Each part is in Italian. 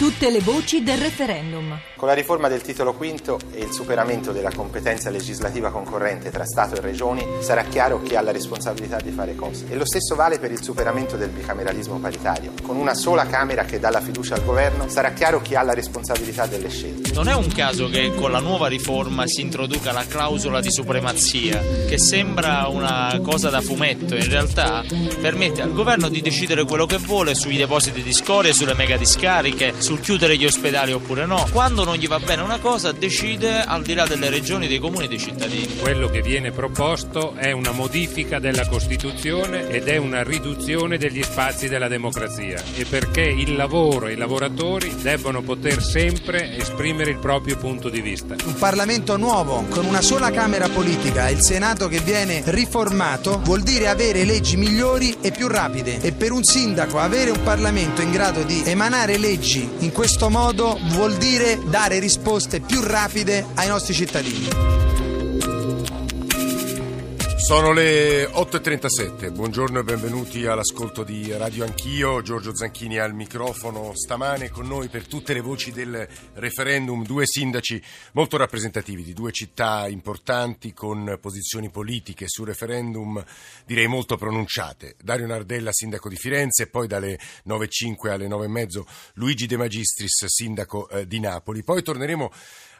Tutte le voci del referendum. Con la riforma del titolo V e il superamento della competenza legislativa concorrente tra Stato e Regioni sarà chiaro chi ha la responsabilità di fare cosa. E lo stesso vale per il superamento del bicameralismo paritario. Con una sola Camera che dà la fiducia al governo sarà chiaro chi ha la responsabilità delle scelte. Non è un caso che con la nuova riforma si introduca la clausola di supremazia, che sembra una cosa da fumetto, in realtà permette al governo di decidere quello che vuole sui depositi di scorie, sulle mega discariche, sul chiudere gli ospedali oppure no. Quando non gli va bene una cosa decide al di là delle regioni, dei comuni e dei cittadini. Quello che viene proposto è una modifica della Costituzione ed è una riduzione degli spazi della democrazia e perché il lavoro e i lavoratori debbono poter sempre esprimere il proprio punto di vista. Un Parlamento nuovo, con una sola Camera politica e il Senato che viene riformato, vuol dire avere leggi migliori e più rapide e per un sindaco avere un Parlamento in grado di emanare leggi in questo modo vuol dire dare risposte più rapide ai nostri cittadini. Sono le 8.37, buongiorno e benvenuti all'ascolto di Radio Anch'io, Giorgio Zanchini al microfono, stamane con noi per tutte le voci del referendum, due sindaci molto rappresentativi di due città importanti con posizioni politiche sul referendum direi molto pronunciate. Dario Nardella, sindaco di Firenze, e poi dalle 9.05 alle 9.30 Luigi De Magistris, sindaco eh, di Napoli. Poi torneremo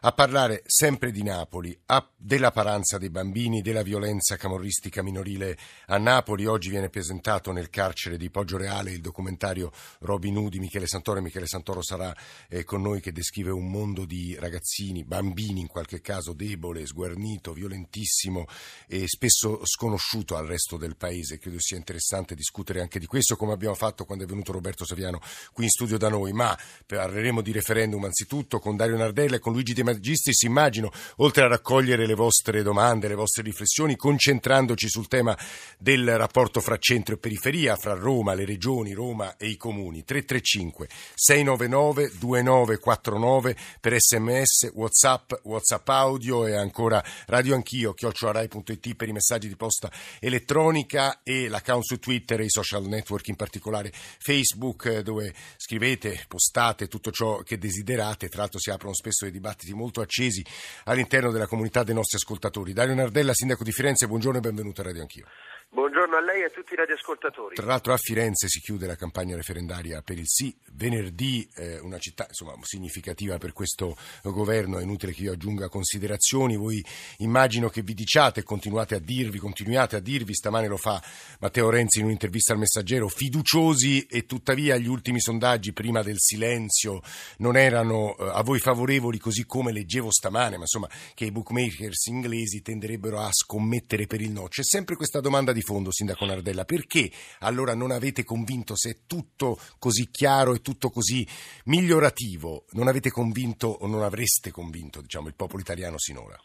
a parlare sempre di Napoli, della paranza dei bambini, della violenza camorristica minorile a Napoli. Oggi viene presentato nel carcere di Poggio Reale il documentario Robin Hood di Michele Santoro. Michele Santoro sarà eh, con noi che descrive un mondo di ragazzini, bambini in qualche caso, debole, sguarnito, violentissimo e spesso sconosciuto al resto del paese. Credo sia interessante discutere anche di questo, come abbiamo fatto quando è venuto Roberto Saviano qui in studio da noi. Ma parleremo di referendum anzitutto con Dario Nardella e con Luigi De Magistris, immagino, oltre a raccogliere le vostre domande, le vostre riflessioni, concentrandoci sul tema del rapporto fra centro e periferia, fra Roma, le regioni, Roma e i comuni. 335 699 2949 per sms, whatsapp, whatsapp audio e ancora radio anch'io, chioccioarai.it per i messaggi di posta elettronica e l'account su Twitter e i social network, in particolare Facebook, dove scrivete, postate tutto ciò che desiderate. Tra l'altro si aprono spesso dei dibattiti molto accesi all'interno della comunità dei nostri ascoltatori. Dario Nardella, sindaco di Firenze, buongiorno e benvenuto a Radio Anch'io. Buongiorno a lei e a tutti i radioascoltatori. Tra l'altro a Firenze si chiude la campagna referendaria per il sì. Venerdì eh, una città insomma, significativa per questo governo, è inutile che io aggiunga considerazioni. Voi immagino che vi diciate, continuate a dirvi, continuate a dirvi, stamane lo fa Matteo Renzi in un'intervista al Messaggero, fiduciosi e tuttavia gli ultimi sondaggi prima del silenzio non erano eh, a voi favorevoli così come leggevo stamane, ma insomma che i bookmakers inglesi tenderebbero a scommettere per il no. C'è sempre questa domanda di di fondo, Sindaco Nardella, perché allora non avete convinto, se è tutto così chiaro e tutto così migliorativo, non avete convinto o non avreste convinto diciamo, il popolo italiano sinora?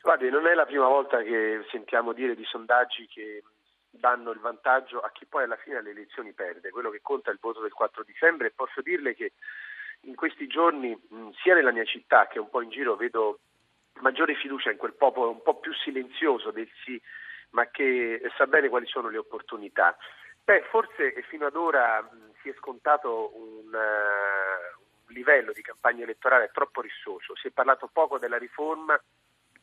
Guardi, non è la prima volta che sentiamo dire di sondaggi che danno il vantaggio a chi poi alla fine alle elezioni perde. Quello che conta è il voto del 4 dicembre e posso dirle che in questi giorni, sia nella mia città che un po' in giro, vedo maggiore fiducia in quel popolo un po' più silenzioso del sì ma che sa bene quali sono le opportunità. Beh, forse fino ad ora mh, si è scontato un, uh, un livello di campagna elettorale troppo rissoso, si è parlato poco della riforma,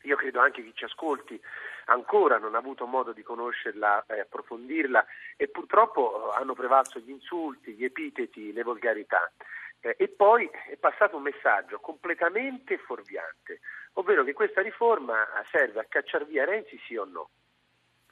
io credo anche chi ci ascolti ancora non ha avuto modo di conoscerla e approfondirla e purtroppo hanno prevalso gli insulti, gli epiteti, le volgarità. Eh, e poi è passato un messaggio completamente fuorviante, ovvero che questa riforma serve a cacciare via Renzi sì o no.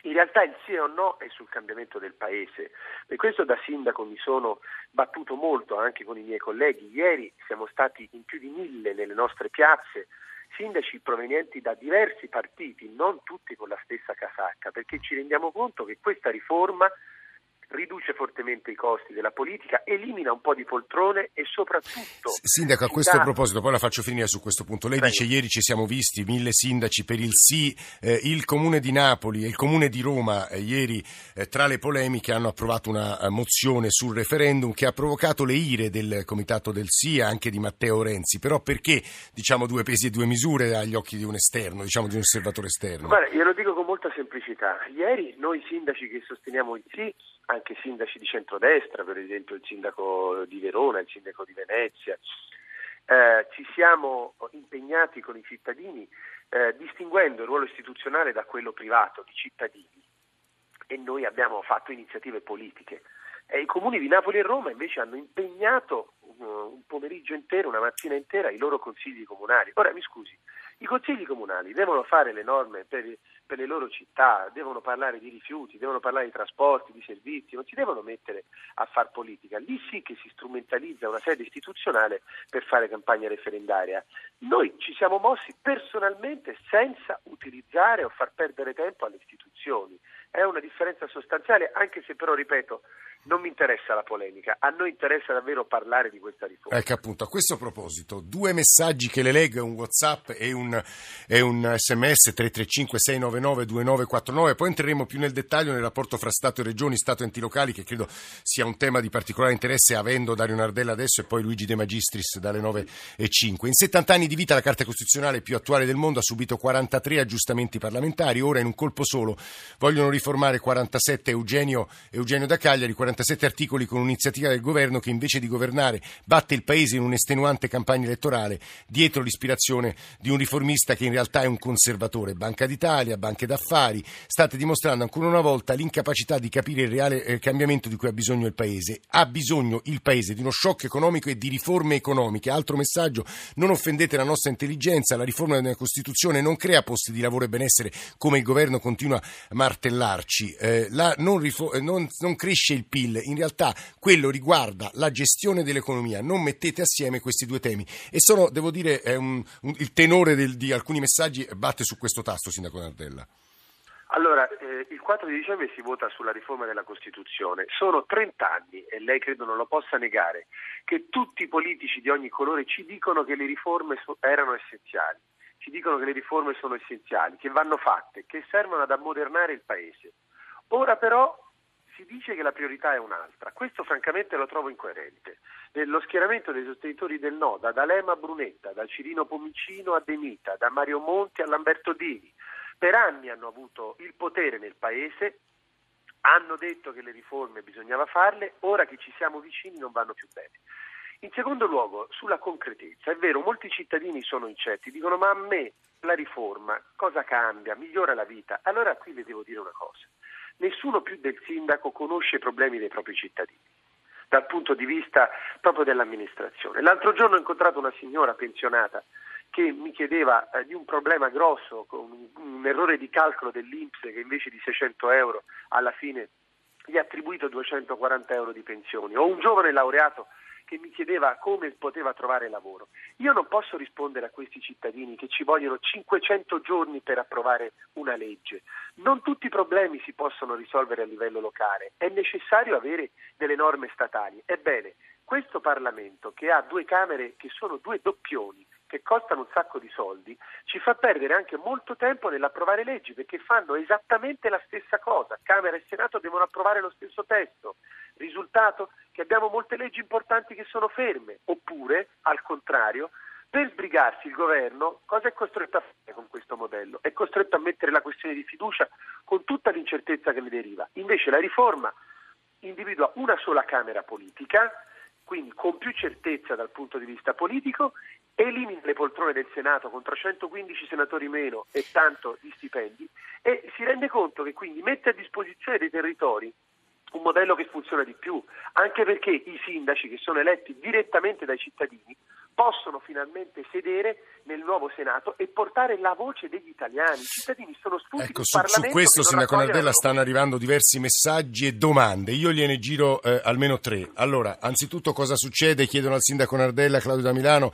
In realtà il sì o no è sul cambiamento del paese e questo da sindaco mi sono battuto molto anche con i miei colleghi. Ieri siamo stati in più di mille nelle nostre piazze, sindaci provenienti da diversi partiti, non tutti con la stessa casacca, perché ci rendiamo conto che questa riforma riduce fortemente i costi della politica, elimina un po' di poltrone e soprattutto... Sindaco, a questo dà... proposito, poi la faccio finire su questo punto. Lei Prego. dice ieri ci siamo visti, mille sindaci per il sì, eh, il Comune di Napoli e il Comune di Roma eh, ieri eh, tra le polemiche hanno approvato una uh, mozione sul referendum che ha provocato le ire del Comitato del sì e anche di Matteo Renzi. Però perché diciamo due pesi e due misure agli occhi di un esterno, diciamo di un osservatore esterno? Guarda, glielo dico con molta semplicità. Ieri noi sindaci che sosteniamo il sì anche sindaci di centrodestra, per esempio il sindaco di Verona, il sindaco di Venezia. Eh, ci siamo impegnati con i cittadini eh, distinguendo il ruolo istituzionale da quello privato di cittadini e noi abbiamo fatto iniziative politiche. E I comuni di Napoli e Roma invece hanno impegnato uh, un pomeriggio intero, una mattina intera i loro consigli comunali. Ora mi scusi, i consigli comunali devono fare le norme per, per, le loro città, devono parlare di rifiuti, devono parlare di trasporti, di servizi, non si devono mettere a far politica. Lì sì che si strumentalizza una sede istituzionale per fare campagna referendaria. Noi ci siamo mossi personalmente senza utilizzare o far perdere tempo alle istituzioni. È una differenza sostanziale, anche se però, ripeto, non mi interessa la polemica, a noi interessa davvero parlare di questa riforma. Ecco appunto, a questo proposito, due messaggi che le leggo, un Whatsapp e un, e un sms 335 699 2949, poi entreremo più nel dettaglio nel rapporto fra Stato e Regioni, Stato e enti locali, che credo sia un tema di particolare interesse, avendo Dario Nardella adesso e poi Luigi De Magistris dalle 9.05. In 70 anni di vita la Carta Costituzionale più attuale del mondo ha subito 43 aggiustamenti parlamentari, ora in un colpo solo vogliono riformare 47 Eugenio, Eugenio da Cagliari, 47 47 articoli con un'iniziativa del governo che invece di governare batte il paese in un'estenuante campagna elettorale dietro l'ispirazione di un riformista che in realtà è un conservatore. Banca d'Italia, banche d'affari, state dimostrando ancora una volta l'incapacità di capire il reale eh, cambiamento di cui ha bisogno il paese. Ha bisogno il paese di uno shock economico e di riforme economiche. Altro messaggio, non offendete la nostra intelligenza, la riforma della Costituzione non crea posti di lavoro e benessere come il governo continua a martellarci. Eh, la, non, rifo- non, non cresce il PIL PIL, in realtà quello riguarda la gestione dell'economia. Non mettete assieme questi due temi. E sono, devo dire, un, un, il tenore del, di alcuni messaggi batte su questo tasto, Sindaco Nardella. Allora, eh, il 4 di dicembre si vota sulla riforma della Costituzione. Sono 30 anni, e lei credo non lo possa negare, che tutti i politici di ogni colore ci dicono che le riforme so- erano essenziali, ci dicono che le riforme sono essenziali, che vanno fatte, che servono ad ammodernare il Paese. Ora però si dice che la priorità è un'altra. Questo francamente lo trovo incoerente. Lo schieramento dei sostenitori del no, da D'Alema a Brunetta, da Cirino Pomicino a De Mita, da Mario Monti a Lamberto Dini, per anni hanno avuto il potere nel Paese, hanno detto che le riforme bisognava farle, ora che ci siamo vicini non vanno più bene. In secondo luogo, sulla concretezza, è vero, molti cittadini sono incerti, dicono ma a me la riforma cosa cambia, migliora la vita? Allora qui vi devo dire una cosa nessuno più del sindaco conosce i problemi dei propri cittadini dal punto di vista proprio dell'amministrazione. L'altro giorno ho incontrato una signora pensionata che mi chiedeva eh, di un problema grosso, un, un errore di calcolo dell'Inps che invece di 600 euro alla fine gli ha attribuito 240 euro di pensioni, o un giovane laureato che mi chiedeva come poteva trovare lavoro. Io non posso rispondere a questi cittadini che ci vogliono 500 giorni per approvare una legge. Non tutti i problemi si possono risolvere a livello locale, è necessario avere delle norme statali. Ebbene, questo Parlamento che ha due Camere che sono due doppioni, che costano un sacco di soldi, ci fa perdere anche molto tempo nell'approvare leggi perché fanno esattamente la stessa cosa. Camera e Senato devono approvare lo stesso testo. Risultato che abbiamo molte leggi importanti che sono ferme, oppure, al contrario, per sbrigarsi il governo cosa è costretto a fare con questo modello? È costretto a mettere la questione di fiducia con tutta l'incertezza che ne deriva. Invece la riforma individua una sola Camera politica, quindi con più certezza dal punto di vista politico elimina le poltrone del Senato con 315 senatori meno e tanto di stipendi e si rende conto che quindi mette a disposizione dei territori un modello che funziona di più, anche perché i sindaci che sono eletti direttamente dai cittadini possono finalmente sedere nel nuovo Senato e portare la voce degli italiani. I cittadini sono stufi ecco, su, su, questo, Sindaco Nardella, stanno arrivando diversi messaggi e domande. Io gliene giro eh, almeno tre. Allora, anzitutto cosa succede? Chiedono al Sindaco Nardella, Claudio da Milano,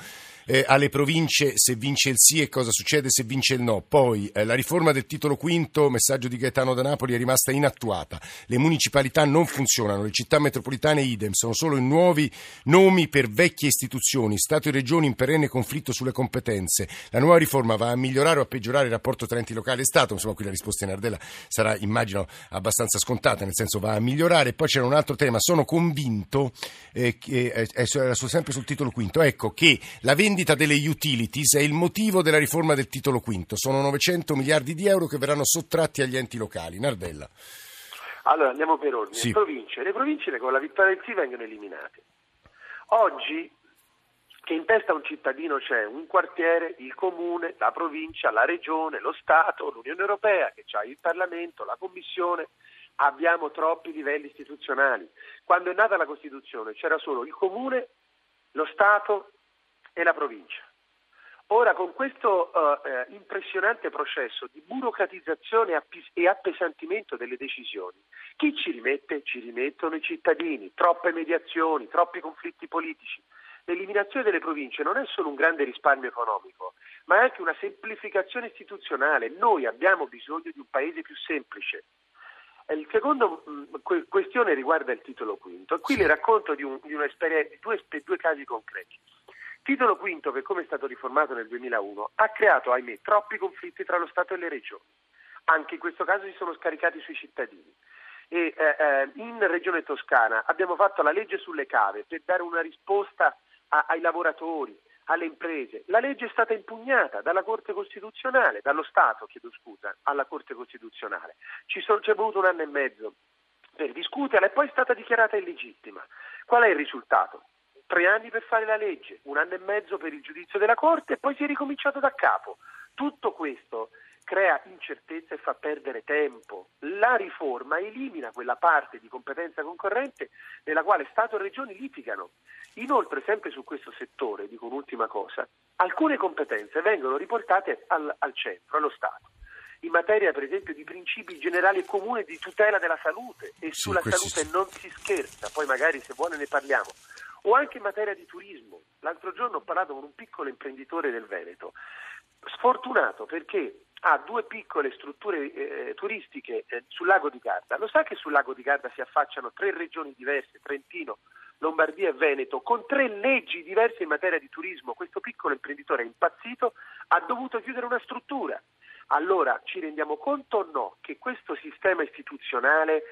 eh, alle province se vince il sì e cosa succede se vince il no. Poi eh, la riforma del titolo quinto, messaggio di Gaetano da Napoli, è rimasta inattuata. Le municipalità non funzionano, le città metropolitane idem, sono solo nuovi nomi per vecchie istituzioni, Stato e Regioni in perenne conflitto sulle competenze. La nuova riforma va a migliorare o a peggiorare il rapporto tra enti locali e Stato? Insomma, qui la risposta in Ardella sarà, immagino, abbastanza scontata, nel senso va a migliorare. Poi c'era un altro tema, sono convinto, eh, che, eh, è sempre sul titolo quinto, ecco che la vendita delle utilities è il motivo della riforma del titolo quinto. Sono 900 miliardi di euro che verranno sottratti agli enti locali. Nardella. Allora andiamo per ordine. Sì. Province. Le province con la vittoria del sì vengono eliminate. Oggi che in testa a un cittadino c'è un quartiere, il comune, la provincia, la regione, lo Stato, l'Unione Europea, che ha il Parlamento, la Commissione. Abbiamo troppi livelli istituzionali. Quando è nata la Costituzione c'era solo il comune, lo Stato e la provincia. Ora, con questo uh, eh, impressionante processo di burocratizzazione e appesantimento delle decisioni, chi ci rimette? Ci rimettono i cittadini, troppe mediazioni, troppi conflitti politici l'eliminazione delle province non è solo un grande risparmio economico, ma è anche una semplificazione istituzionale. Noi abbiamo bisogno di un paese più semplice. La seconda questione riguarda il titolo quinto e qui le racconto di, un, di, di due, due casi concreti. Titolo quinto, che come è stato riformato nel 2001, ha creato, ahimè, troppi conflitti tra lo Stato e le regioni. Anche in questo caso si sono scaricati sui cittadini. E, eh, eh in Regione Toscana abbiamo fatto la legge sulle cave per dare una risposta a, ai lavoratori, alle imprese. La legge è stata impugnata dalla Corte Costituzionale, dallo Stato, chiedo scusa, alla Corte Costituzionale. Ci sono, c'è voluto un anno e mezzo per discuterla e poi è stata dichiarata illegittima. Qual è il risultato? Tre anni per fare la legge, un anno e mezzo per il giudizio della Corte e poi si è ricominciato da capo. Tutto questo crea incertezza e fa perdere tempo. La riforma elimina quella parte di competenza concorrente nella quale Stato e Regioni litigano. Inoltre, sempre su questo settore, dico un'ultima cosa, alcune competenze vengono riportate al, al centro, allo Stato in materia per esempio di principi generali e comuni di tutela della salute e sì, sulla salute non si scherza, poi magari se vuole ne parliamo, o anche in materia di turismo. L'altro giorno ho parlato con un piccolo imprenditore del Veneto, sfortunato perché ha due piccole strutture eh, turistiche eh, sul lago di Garda. Lo sa che sul lago di Garda si affacciano tre regioni diverse, Trentino, Lombardia e Veneto, con tre leggi diverse in materia di turismo. Questo piccolo imprenditore è impazzito, ha dovuto chiudere una struttura. Allora ci rendiamo conto o no che questo sistema istituzionale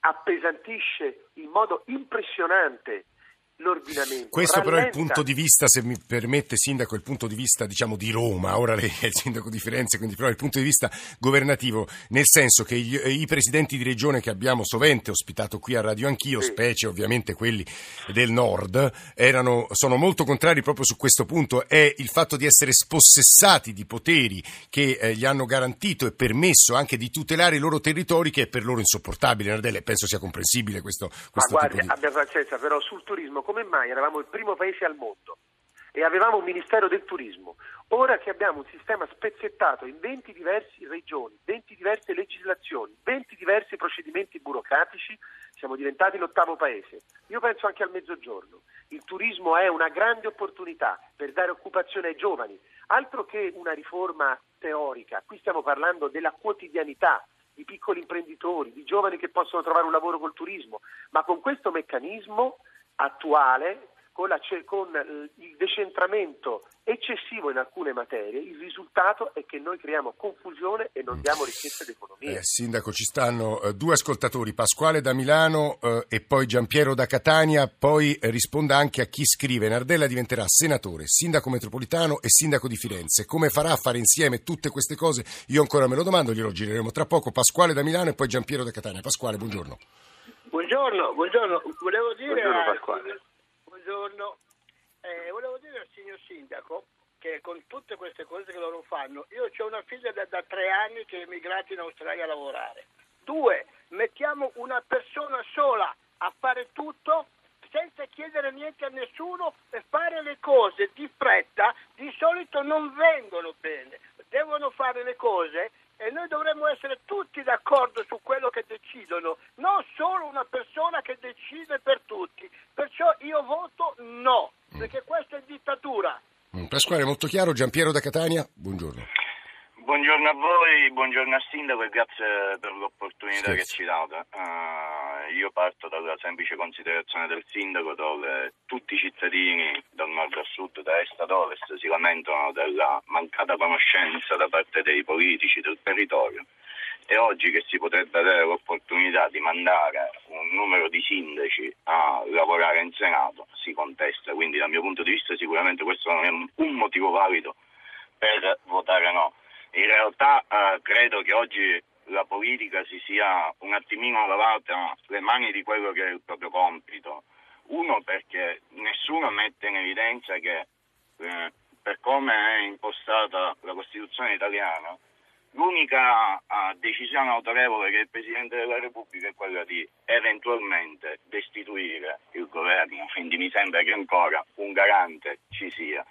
appesantisce in modo impressionante l'ordinamento. Questo rallenta... però è il punto di vista, se mi permette Sindaco, il punto di vista diciamo di Roma, ora lei è il Sindaco di Firenze, quindi però il punto di vista governativo, nel senso che gli, i presidenti di regione che abbiamo sovente ospitato qui a Radio Anch'io, sì. specie ovviamente quelli del nord, erano, sono molto contrari proprio su questo punto, è il fatto di essere spossessati di poteri che eh, gli hanno garantito e permesso anche di tutelare i loro territori che è per loro insopportabile, Nardelle, penso sia comprensibile questo, questo Ma guardi, di... abbia pazienza, però sul turismo come mai eravamo il primo paese al mondo e avevamo un Ministero del Turismo. Ora che abbiamo un sistema spezzettato in 20 diverse regioni, 20 diverse legislazioni, 20 diversi procedimenti burocratici, siamo diventati l'ottavo paese. Io penso anche al mezzogiorno. Il turismo è una grande opportunità per dare occupazione ai giovani, altro che una riforma teorica. Qui stiamo parlando della quotidianità, di piccoli imprenditori, di giovani che possono trovare un lavoro col turismo, ma con questo meccanismo attuale, con, la, con, il decentramento eccessivo in alcune materie, il risultato è che noi creiamo confusione e non diamo ricchezza d'economia. Eh, sindaco, ci stanno eh, due ascoltatori, Pasquale da Milano eh, e poi Giampiero da Catania, poi eh, risponda anche a chi scrive. Nardella diventerà senatore, sindaco metropolitano e sindaco di Firenze. Come farà a fare insieme tutte queste cose? Io ancora me lo domando, glielo gireremo tra poco. Pasquale da Milano e poi Giampiero da Catania. Pasquale, buongiorno. Buongiorno, buongiorno. Volevo dire, buongiorno, al, buongiorno. Eh, volevo dire al signor Sindaco che con tutte queste cose che loro fanno, io ho una figlia da, da tre anni che è emigrata in Australia a lavorare. Due, mettiamo una persona sola a fare tutto senza chiedere niente a nessuno e fare le cose di fretta di solito non vengono bene. Devono fare le cose e noi dovremmo essere tutti d'accordo su quello che decidono, non solo una persona che decide per tutti. Perciò io voto no, perché questa è dittatura. Mm, Pasquale, molto chiaro. Giampiero da Catania, buongiorno. Buongiorno a voi, buongiorno al Sindaco e grazie per l'opportunità Sì. che ci date. Eh, io parto dalla semplice considerazione del Sindaco dove tutti i cittadini dal nord al sud, da est ad ovest si lamentano della mancata conoscenza da parte dei politici del territorio e oggi che si potrebbe avere l'opportunità di mandare un numero di sindaci a lavorare in Senato si contesta, quindi dal mio punto di vista sicuramente questo non è un motivo valido per votare no. In realtà eh, credo che oggi la politica si sia un attimino lavata le mani di quello che è il proprio compito. Uno perché nessuno mette in evidenza che eh, per come è impostata la Costituzione italiana, l'unica eh, decisione autorevole che il Presidente della Repubblica è quella di eventualmente destituire il governo, quindi mi sembra che ancora un garante ci sia.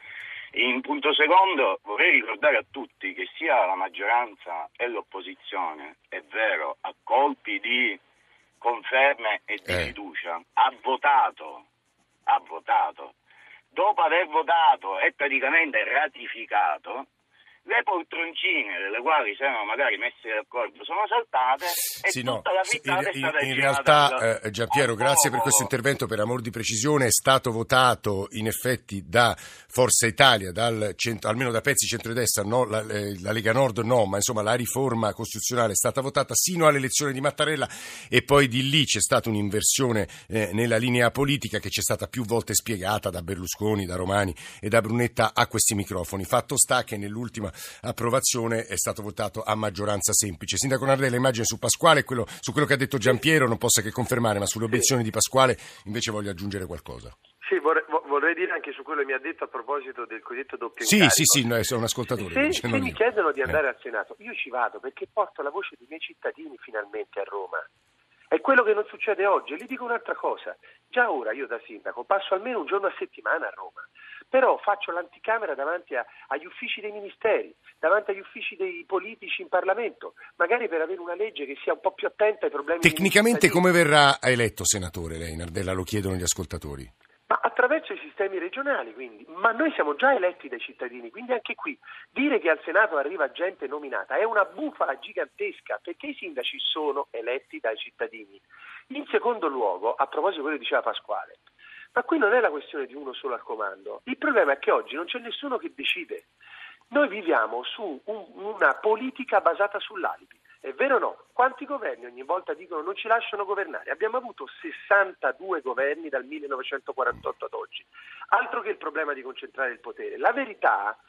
In punto secondo vorrei ricordare a tutti che sia la maggioranza e l'opposizione, è vero, a colpi di conferme e di Eh. fiducia, ha votato, ha votato. Dopo aver votato e praticamente ratificato, le poltroncine delle quali si erano magari messe d'accordo sono saltate e Sì, no, la frittata in, in- in realtà, al- eh, Giampiero, grazie per questo intervento. Per amor di precisione, è stato votato in effetti da Forza Italia, dal cent- almeno da pezzi centrodestra, no, la, eh, la Lega Nord no, ma insomma la riforma costituzionale è stata votata sino all'elezione di Mattarella e poi di lì c'è stata un'inversione eh, nella linea politica che ci è stata più volte spiegata da Berlusconi, da Romani e da Brunetta a questi microfoni. Fatto sta che nell'ultima approvazione è stato votato a maggioranza semplice. Sindaco Nardella, immagine su Pasquale, quello, su quello che ha detto Giampiero non posso che confermare, ma sulle obiezioni di Pasquale invece voglio aggiungere qualcosa. Sì, vorrei, vo- vorrei dire anche su quello che mi ha detto a proposito del cosiddetto doppio Sì, incarico. sì, sì, no, sono un ascoltatore. Se, se mi chiedono di Eh. andare al Senato, io ci vado perché porto la voce dei miei cittadini finalmente a Roma. È quello che non succede oggi. E gli dico un'altra cosa. Già ora io da sindaco passo almeno un giorno a settimana a Roma. Però faccio l'anticamera davanti a- agli uffici dei ministeri, davanti agli uffici dei politici in Parlamento, magari per avere una legge che sia un po' più attenta ai problemi Tecnicamente come verrà eletto senatore lei, Nardella? Lo chiedono gli ascoltatori. Ma attraverso i sistemi regionali, quindi. Ma noi siamo già eletti dai cittadini, quindi anche qui dire che al Senato arriva gente nominata è una bufala gigantesca, perché i sindaci sono eletti dai cittadini. In secondo luogo, a proposito di quello che diceva Pasquale, ma qui non è la questione di uno solo al comando. Il problema è che oggi non c'è nessuno che decide. Noi viviamo su un- una politica basata sull'alibi. È vero o no? Quanti governi ogni volta dicono non ci lasciano governare? Abbiamo avuto 62 governi dal 1948 ad oggi. Altro che il problema di concentrare il potere. La verità è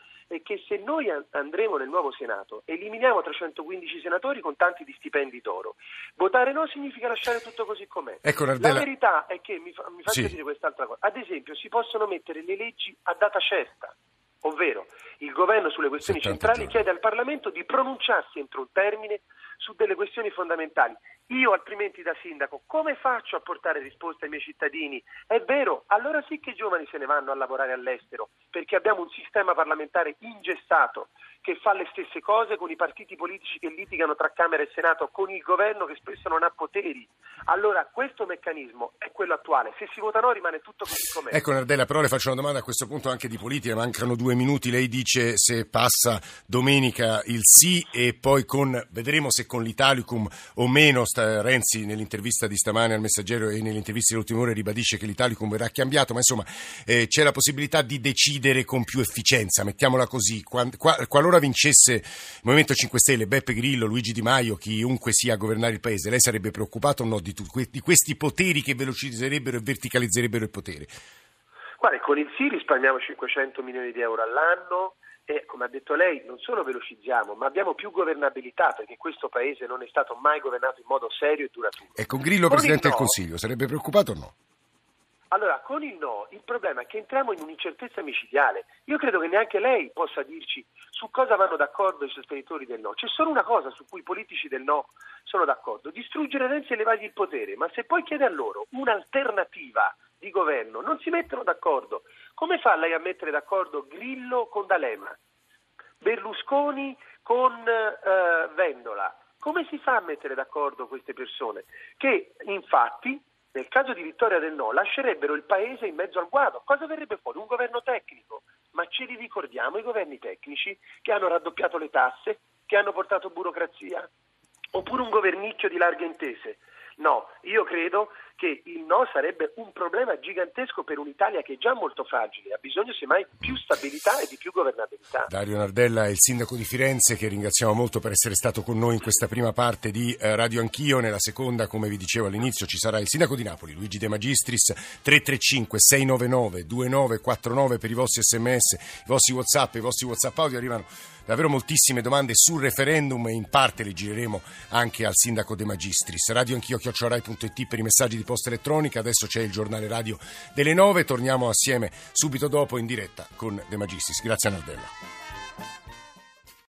che se noi an- andremo nel nuovo Senato, eliminiamo 315 senatori con tanti di stipendi d'oro. Votare no significa lasciare tutto così com'è. Ecco, La verità è che, mi, fa- mi faccia Sì. dire quest'altra cosa, ad esempio si possono mettere le leggi a data certa, ovvero il governo sulle questioni 70 centrali giorni. chiede al Parlamento di pronunciarsi entro un termine su delle questioni fondamentali. Io altrimenti da sindaco come faccio a portare risposte ai miei cittadini? È vero, allora sì che i giovani se ne vanno a lavorare all'estero, perché abbiamo un sistema parlamentare ingessato che fa le stesse cose con i partiti politici che litigano tra Camera e Senato, con il governo che spesso non ha poteri. Allora questo meccanismo è quello attuale, se si vota no rimane tutto così com'è. Ecco Nardella, però le faccio una domanda a questo punto anche di politica, mancano due minuti, lei dice se passa domenica il sì e poi con, vedremo se con l'Italicum o meno, sta- Renzi nell'intervista di stamane al Messaggero e delle ultime ore ribadisce che l'Italicum verrà cambiato, ma insomma eh, c'è la possibilità di decidere con più efficienza, mettiamola così, Quan- qua- qualora vincesse il Movimento 5 Stelle, Beppe Grillo, Luigi Di Maio, chiunque sia a governare il Paese, lei sarebbe preoccupato o no di, tu- di questi poteri che velocizzerebbero e verticalizzerebbero il potere? Guarda, con il sì risparmiamo 500 milioni di euro all'anno e, come ha detto lei, non solo velocizziamo, ma abbiamo più governabilità perché questo Paese non è stato mai governato in modo serio e duraturo. E con Grillo Con Presidente del no- Consiglio, sarebbe preoccupato o no? Allora, con il no, il problema è che entriamo in un'incertezza micidiale. Io credo che neanche lei possa dirci su cosa vanno d'accordo i sostenitori del no. C'è solo una cosa su cui i politici del no sono d'accordo, distruggere Renzi e levargli il potere, ma se poi chiede a loro un'alternativa di governo, non si mettono d'accordo. Come fa lei a mettere d'accordo Grillo con D'Alema, Berlusconi con eh, Vendola? Come si fa a mettere d'accordo queste persone? Che infatti nel caso di vittoria del no, lascerebbero il paese in mezzo al guado. Cosa verrebbe fuori? Un governo tecnico, ma ce li ricordiamo i governi tecnici che hanno raddoppiato le tasse, che hanno portato burocrazia, oppure un governicchio di larghe intese. No, io credo che il no sarebbe un problema gigantesco per un'Italia che è già molto fragile, ha bisogno semmai di più stabilità e di più governabilità. Dario Nardella è il sindaco di Firenze che ringraziamo molto per essere stato con noi in questa prima parte di eh, Radio Anch'io, nella seconda come vi dicevo all'inizio ci sarà il sindaco di Napoli Luigi De Magistris 335 699 2949 per i vostri sms, i vostri whatsapp, i vostri whatsapp audio arrivano davvero moltissime domande sul referendum e in parte le gireremo anche al sindaco De Magistris. Radio Anch'io, chiocciorai.it per i messaggi di posta elettronica, adesso c'è il giornale radio delle 9, torniamo assieme subito dopo in diretta con De Magistris. Grazie a Nardella.